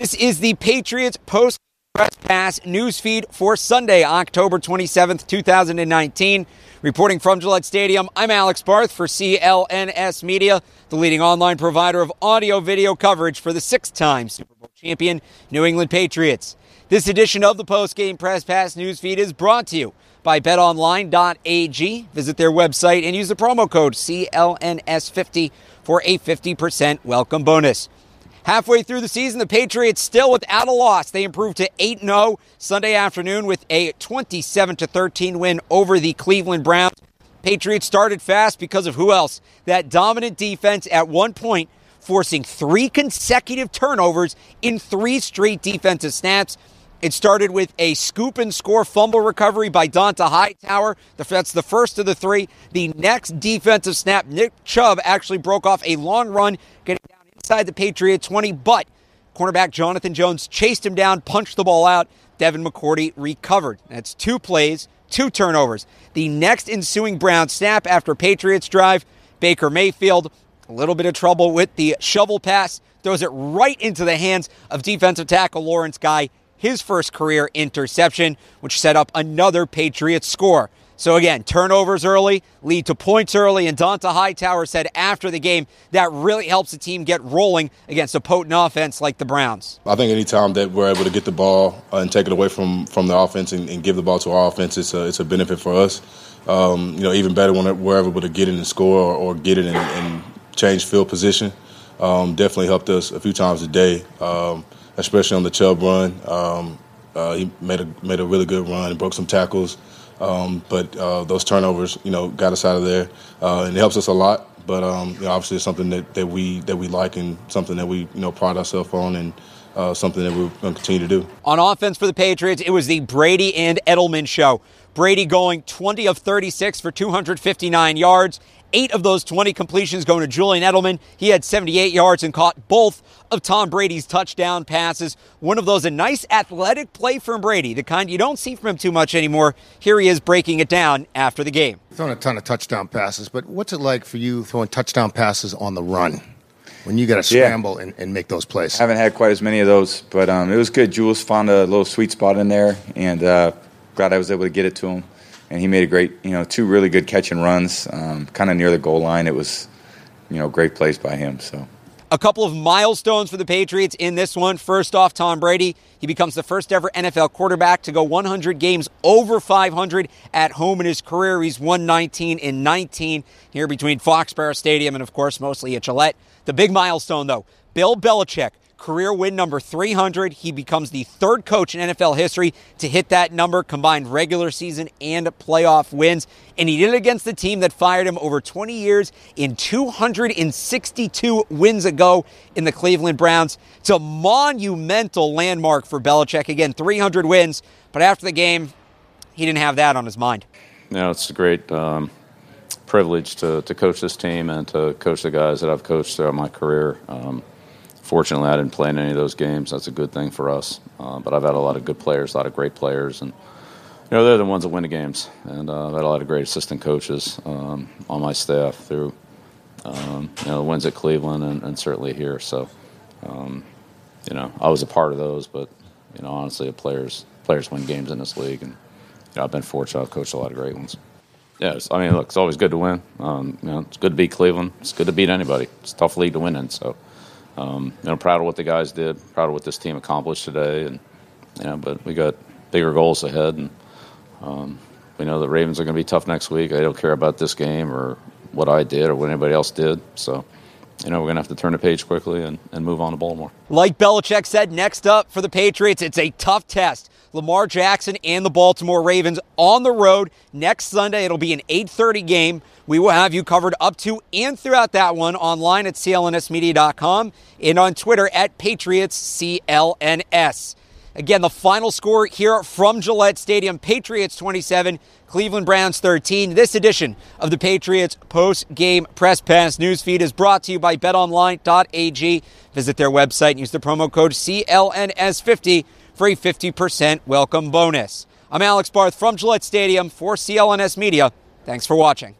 This is the Patriots post press pass news feed for Sunday, October 27th, 2019. Reporting from Gillette Stadium, I'm Alex Barth for CLNS Media, the leading online provider of audio video coverage for the six time Super Bowl champion New England Patriots. This edition of the post game press pass news feed is brought to you by betonline.ag. Visit their website and use the promo code CLNS50 for a 50% welcome bonus. Halfway through the season, the Patriots still without a loss. They improved to 8 0 Sunday afternoon with a 27 13 win over the Cleveland Browns. Patriots started fast because of who else? That dominant defense at one point forcing three consecutive turnovers in three straight defensive snaps. It started with a scoop and score fumble recovery by Dont'a Hightower. That's the first of the three. The next defensive snap, Nick Chubb actually broke off a long run, getting inside the Patriot 20, but cornerback Jonathan Jones chased him down, punched the ball out. Devin McCourty recovered. That's two plays, two turnovers. The next ensuing Brown snap after Patriots drive, Baker Mayfield, a little bit of trouble with the shovel pass, throws it right into the hands of defensive tackle Lawrence Guy, his first career interception, which set up another Patriots score. So again, turnovers early lead to points early, and Dont'a Hightower said after the game that really helps the team get rolling against a potent offense like the Browns. I think anytime that we're able to get the ball uh, and take it away from, from the offense and, and give the ball to our offense, it's a, it's a benefit for us. Um, you know, even better when we're able to get it and score or, or get it and, and, change field position. Um, definitely helped us a few times a day, um, especially on the Chubb run. Um, uh, he made a made a really good run, and broke some tackles. Um, but uh, those turnovers, you know, got us out of there, uh, and it helps us a lot. But um, you know, obviously, it's something that, that we that we like and something that we you know pride ourselves on, and uh, something that we're going to continue to do. On offense for the Patriots, it was the Brady and Edelman show. Brady going 20 of 36 for 259 yards. Eight of those 20 completions going to Julian Edelman. He had 78 yards and caught both of Tom Brady's touchdown passes. One of those, a nice athletic play from Brady, the kind you don't see from him too much anymore. Here he is breaking it down after the game. Throwing a ton of touchdown passes, but what's it like for you throwing touchdown passes on the run? When you got to scramble yeah. and, and, make those plays. I haven't had quite as many of those, but um, it was good. Jules found a little sweet spot in there, and uh, glad I was able to get it to him and he made a great, you know, two really good catch and runs, um, kind of near the goal line. It was, you know, great plays by him. So. A couple of milestones for the Patriots in this one. First off, Tom Brady. He becomes the first ever NFL quarterback to go 100 games over 500 at home in his career. He's won 19 in 19 here between Foxborough Stadium and, of course, mostly at Gillette. The big milestone, though, Bill Belichick career win number 300. He becomes the third coach in NFL history to hit that number, combined regular season and playoff wins. And he did it against the team that fired him over 20 years in 262 wins ago in the Cleveland Browns. It's a monumental landmark for Belichick. Again, 300 wins, but after the game, he didn't have that on his mind. Yeah, it's a great um, privilege to, to coach this team and to coach the guys that I've coached throughout my career. Um, fortunately, I didn't play in any of those games. That's a good thing for us. Uh, but I've had a lot of good players, a lot of great players, and you know they're the ones that win the games. And uh, I've had a lot of great assistant coaches um, on my staff through um, you know the wins at Cleveland and, and certainly here. So um, you know I was a part of those, but you know honestly, players players win games in this league, and you know, I've been fortunate. I've coached a lot of great ones. Yeah, I mean, look, it's always good to win. Um, you know, it's good to beat Cleveland. It's good to beat anybody. It's a tough league to win in, so. Um, you proud of what the guys did, proud of what this team accomplished today, and you know, but we got bigger goals ahead, and um, we know the Ravens are going to be tough next week. I don't care about this game or what I did or what anybody else did, so. You know, we're going to have to turn the page quickly and, and move on to Baltimore. Like Belichick said, next up for the Patriots, it's a tough test. Lamar Jackson and the Baltimore Ravens on the road next Sunday. It'll be an 8:30 game. We will have you covered up to and throughout that one online at clnsmedia.com and on Twitter at PatriotsCLNS. Again, the final score here from Gillette Stadium Patriots 27, Cleveland Browns 13. This edition of the Patriots post game press pass newsfeed is brought to you by betonline.ag. Visit their website and use the promo code CLNS50 for a 50% welcome bonus. I'm Alex Barth from Gillette Stadium for CLNS Media. Thanks for watching.